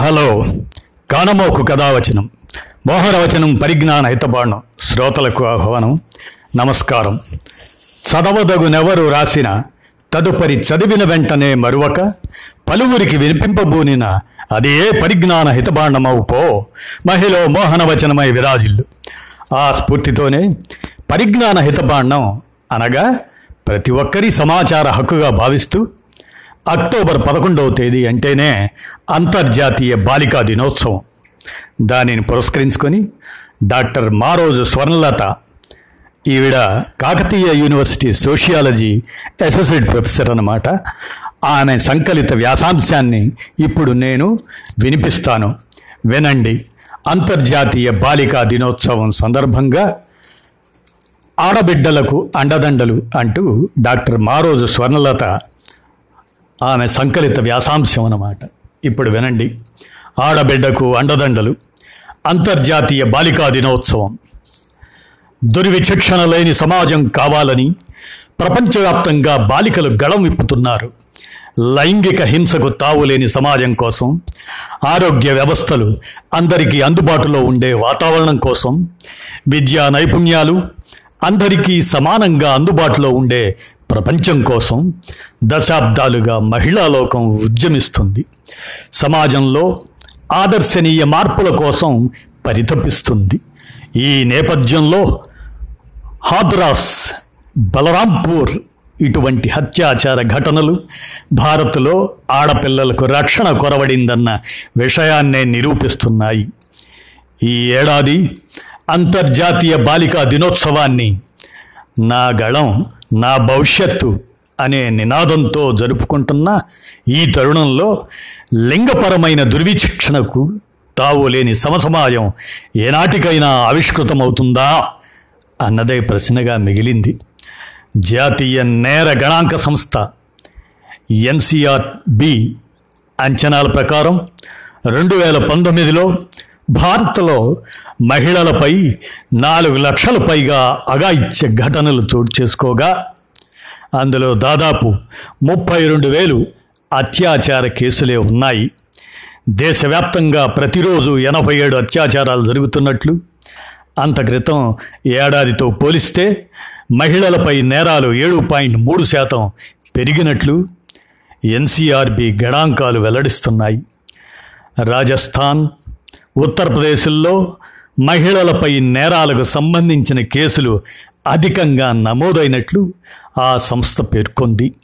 Hello. కానమోకు కథావచనం. మోహనవచనం పరిజ్ఞాన హితబాణం శ్రోతలకు ఆహ్వానం. నమస్కారం. చదవదగునెవరు రాసిన తదుపరి చదివిన వెంటనే మరువక పలువురికి వినిపింపబూనిన అదే పరిజ్ఞాన హితబాండమవు పో. మహిళ మోహనవచనమై విరాజిల్లు. ఆ స్ఫూర్తితోనే పరిజ్ఞాన హితబాండం అనగా ప్రతి ఒక్కరి సమాచార హక్కుగా భావిస్తూ అక్టోబర్ పదకొండవ తేదీ అంటేనే అంతర్జాతీయ బాలికా దినోత్సవం. దానిని పురస్కరించుకొని డాక్టర్ మారోజు స్వర్ణలత ఈవిడ Kakatiya university sociology associate professor అన్నమాట. ఆమె సంకలిత వ్యాసాంశాన్ని ఇప్పుడు నేను వినిపిస్తాను. వినండి. అంతర్జాతీయ బాలికా దినోత్సవం సందర్భంగా ఆడబిడ్డలకు అండదండలు అంటూ డాక్టర్ మారోజు స్వర్ణలత ఆమె సంకలిత వ్యాసాంశం అన్నమాట. ఇప్పుడు వినండి. ఆడబిడ్డకు అండదండలు. అంతర్జాతీయ బాలికా దినోత్సవం. దుర్విచక్షణ లేని సమాజం కావాలని ప్రపంచవ్యాప్తంగా బాలికలు గళం విప్పుతున్నారు. లైంగిక హింసకు తావులేని సమాజం కోసం ఆరోగ్య వ్యవస్థలు అందరికీ అందుబాటులో ఉండే వాతావరణం కోసం విద్యా నైపుణ్యాలు అందరికీ సమానంగా అందుబాటులో ఉండే ప్రపంచం కోసం దశాబ్దాలుగా మహిళా లోకం ఉద్యమిస్తుంది. సమాజంలో ఆదర్శనీయ మార్పుల కోసం పరితపిస్తుంది. ఈ నేపథ్యంలో హాద్రాస్ బలరాంపూర్ ఇటువంటి హత్యాచార ఘటనలు భారత్లో ఆడపిల్లలకు రక్షణ కొరవడిందన్న విషయాన్నే నిరూపిస్తున్నాయి. ఈ ఏడాది అంతర్జాతీయ బాలికా దినోత్సవాన్ని నా గళం నా భవిష్యత్తు అనే నినాదంతో జరుపుకుంటున్న ఈ తరుణంలో లింగపరమైన దుర్విచక్షణకు తావు లేని సమసమాజం ఏనాటికైనా ఆవిష్కృతమవుతుందా అన్నదే ప్రశ్నగా మిగిలింది. జాతీయ నేర గణాంక సంస్థ ఎన్సిఆర్బి అంచనాల ప్రకారం రెండు వేల పంతొమ్మిదిలో భారత్లో మహిళలపై నాలుగు లక్షల పైగా అగాయిత్య ఘటనలు చోటు చేసుకోగా అందులో దాదాపు ముప్పై రెండు వేలు అత్యాచార కేసులే ఉన్నాయి. దేశవ్యాప్తంగా ప్రతిరోజు ఎనభై ఏడు అత్యాచారాలు జరుగుతున్నట్లు అంత క్రితం ఏడాదితో పోలిస్తే మహిళలపై నేరాలు ఏడు పాయింట్ మూడు శాతం పెరిగినట్లు ఎన్సీఆర్బి గణాంకాలు వెల్లడిస్తున్నాయి. రాజస్థాన్ ఉత్తరప్రదేశ్లో మహిళలపై నేరాలకు సంబంధించిన కేసులు అధికంగా నమోదైనట్లు ఆ సంస్థ పేర్కొంది.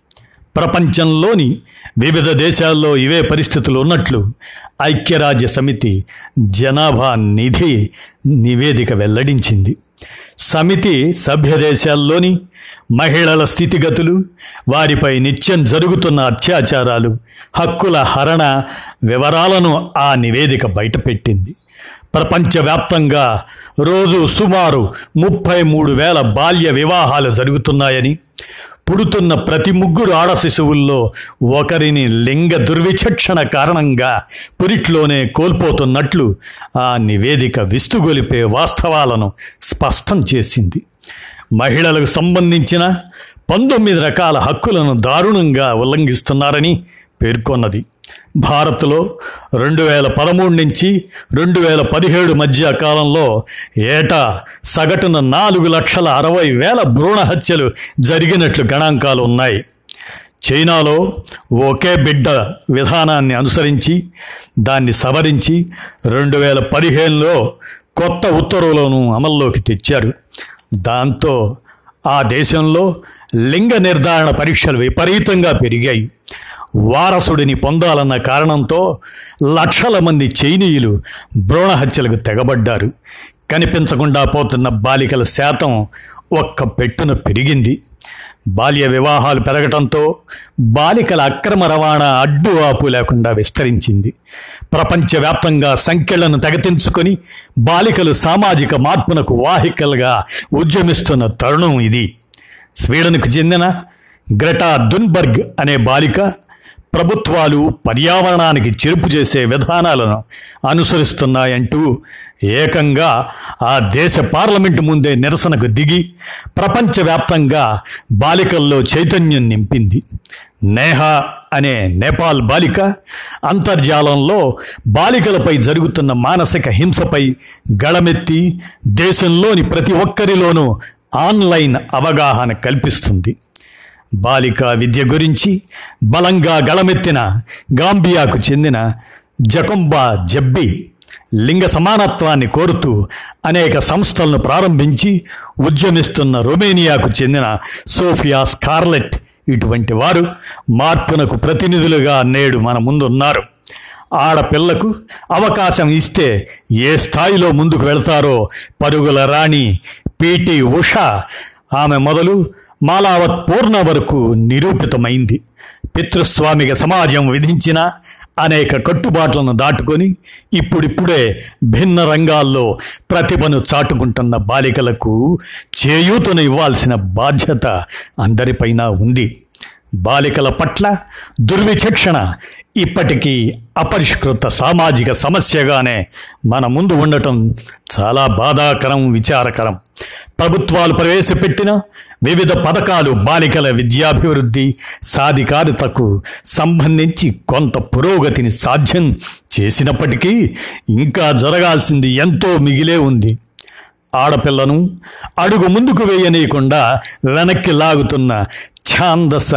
ప్రపంచంలోని వివిధ దేశాల్లో ఇవే పరిస్థితులు ఉన్నట్లు ఐక్యరాజ్య సమితి జనాభా నిధి నివేదిక వెల్లడించింది. సమితి సభ్య దేశాల్లోని మహిళల స్థితిగతులు వారిపై నిత్యం జరుగుతున్న అత్యాచారాలు హక్కుల హరణ వివరాలను ఆ నివేదిక బయటపెట్టింది. ప్రపంచవ్యాప్తంగా రోజు సుమారు ముప్పై మూడు వేల బాల్య వివాహాలు జరుగుతున్నాయని పుడుతున్న ప్రతి ముగ్గురు ఆడ శిశువుల్లో ఒకరిని లింగ దుర్విచక్షణ కారణంగా పురిట్లోనే కోల్పోతున్నట్లు ఆ నివేదిక విస్తుగొలిపే వాస్తవాలను స్పష్టం చేసింది. మహిళలకు సంబంధించిన పంతొమ్మిది రకాల హక్కులను దారుణంగా ఉల్లంఘిస్తున్నారని పేర్కొన్నది. భారత్లో రెండు వేల పదమూడు నుంచి రెండు వేల పదిహేడు మధ్య కాలంలో ఏటా సగటున నాలుగు లక్షల అరవై వేల భ్రూణ హత్యలు జరిగినట్లు గణాంకాలు ఉన్నాయి. చైనాలో ఒకే బిడ్డ విధానాన్ని అనుసరించి దాన్ని సవరించి రెండు వేల పదిహేనులో కొత్త ఉత్తర్వులను అమల్లోకి తెచ్చారు. దాంతో ఆ దేశంలో లింగ నిర్ధారణ పరీక్షలు విపరీతంగా పెరిగాయి. వారసుడిని పొందాలన్న కారణంతో లక్షల మంది చైనీయులు భ్రూణహత్యలకు తెగబడ్డారు. కనిపించకుండా పోతున్న బాలికల శాతం ఒక్క పెట్టున పెరిగింది. బాల్య వివాహాలు పెరగటంతో బాలికల అక్రమ రవాణా అడ్డు ఆపు లేకుండా విస్తరించింది. ప్రపంచవ్యాప్తంగా సంఖ్యలను తెగతించుకొని బాలికలు సామాజిక మార్పునకు వాహికలుగా ఉద్యమిస్తున్న తరుణం ఇది. స్వీడన్కు చెందిన గ్రెటా దున్బర్గ్ అనే బాలిక ప్రభుత్వాలు పర్యావరణానికి చెరుపు చేసే విధానాలను అనుసరిస్తున్నాయంటూ ఏకంగా ఆ దేశ పార్లమెంటు ముందే నిరసనకు దిగి ప్రపంచవ్యాప్తంగా బాలికల్లో చైతన్యం నింపింది. నేహ అనే నేపాల్ బాలిక అంతర్జాలంలో బాలికలపై జరుగుతున్న మానసిక హింసపై గళమెత్తి దేశంలోని ప్రతి ఒక్కరిలోనూ ఆన్లైన్ అవగాహన కల్పిస్తుంది. బాలికా విద్య గురించి బలంగా గళమెత్తిన గాంబియాకు చెందిన జకొంబా జబ్బి లింగ సమానత్వాన్ని కోరుతూ అనేక సంస్థలను ప్రారంభించి ఉద్యమిస్తున్న రొమేనియాకు చెందిన సోఫియా స్కార్లెట్. ఇటువంటి వారు మార్పునకు ప్రతినిధులుగా నేడు మన ముందున్నారు. ఆడపిల్లకు అవకాశం ఇస్తే ఏ స్థాయిలో ముందుకు వెళతారో పరుగుల రాణి పిటి ఉష. ఆమె మొదలు మాలావత్ పూర్ణ వరకు నిరూపితమైంది. పితృస్వామిక సమాజం విధించిన అనేక కట్టుబాట్లను దాటుకొని ఇప్పుడిప్పుడే భిన్న రంగాల్లో ప్రతిభను చాటుకుంటున్న బాలికలకు చేయూతను ఇవ్వాల్సిన బాధ్యత అందరిపైన ఉంది. బాలికల పట్ల దుర్విచక్షణ ఇప్పటికీ అపరిష్కృత సామాజిక సమస్యగానే మన ముందు ఉండటం చాలా బాధాకరం విచారకరం. ప్రభుత్వాలు ప్రవేశపెట్టిన వివిధ పథకాలు బాలికల విద్యాభివృద్ధి సాధికారితకు సంబంధించి కొంత పురోగతిని సాధ్యం చేసినప్పటికీ ఇంకా జరగాల్సింది ఎంతో మిగిలే ఉంది. ఆడపిల్లను అడుగు ముందుకు వేయనీయకుండా వెనక్కి లాగుతున్న ఛాందస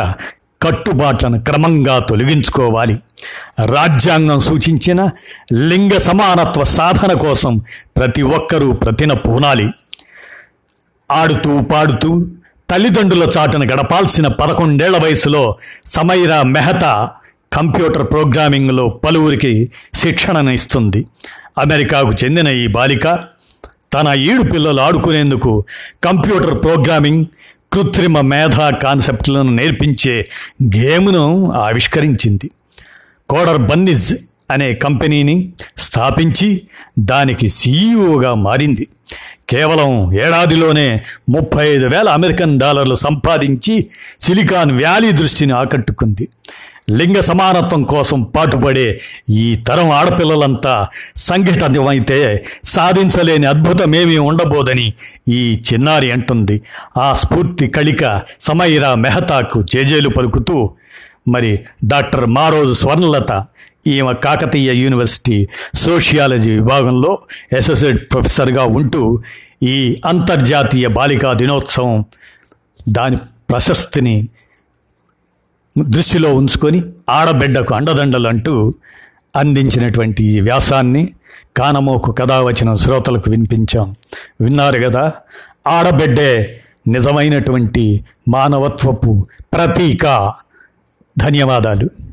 కట్టుబాట్లను క్రమంగా తొలగించుకోవాలి. రాజ్యాంగం సూచించిన లింగ సమానత్వ సాధన కోసం ప్రతి ఒక్కరూ ప్రతిన పూనాలి. ఆడుతూ పాడుతూ తల్లిదండ్రుల చాటును గడపాల్సిన పదకొండేళ్ళ వయసులో సమైరా మెహతా కంప్యూటర్ ప్రోగ్రామింగ్లో పలువురికి శిక్షణను ఇస్తుంది. అమెరికాకు చెందిన ఈ బాలిక తన ఈడు పిల్లలు ఆడుకునేందుకు కంప్యూటర్ ప్రోగ్రామింగ్ కృత్రిమ మేధా కాన్సెప్ట్లను నేర్పించే గేమ్ను ఆవిష్కరించింది. కోడర్ బన్నిజ్ అనే కంపెనీని స్థాపించి దానికి సీఈఓగా మారింది. కేవలం ఏడాదిలోనే ముప్పై ఐదు వేల అమెరికన్ డాలర్లు సంపాదించి సిలికాన్ వ్యాలీ దృష్టిని ఆకట్టుకుంది. లింగ సమానత్వం కోసం పాటుపడే ఈ తరం ఆడపిల్లలంతా సంఘటితమైతే సాధించలేని అద్భుతమేమీ ఉండబోదని ఈ చిన్నారి అంటుంది. ఆ స్ఫూర్తి కళిక సమైరా మెహతాకు చేజేలు పలుకుతూ మరి డాక్టర్ మారోజు స్వర్ణలత ఈమె కాకతీయ యూనివర్సిటీ సోషియాలజీ విభాగంలో అసోసియేట్ ప్రొఫెసర్గా ఉంటూ ఈ అంతర్జాతీయ బాలికా దినోత్సవం దాని ప్రశస్తిని దృష్టిలో ఉంచుకొని ఆడబిడ్డకు అండదండలు అంటూ అందించినటువంటి ఈ వ్యాసాన్ని కానమోకు కథావచనం శ్రోతలకు వినిపించాం. విన్నారు కదా ఆడబిడ్డే నిజమైనటువంటి మానవత్వపు ప్రతీక. ధన్యవాదాలు.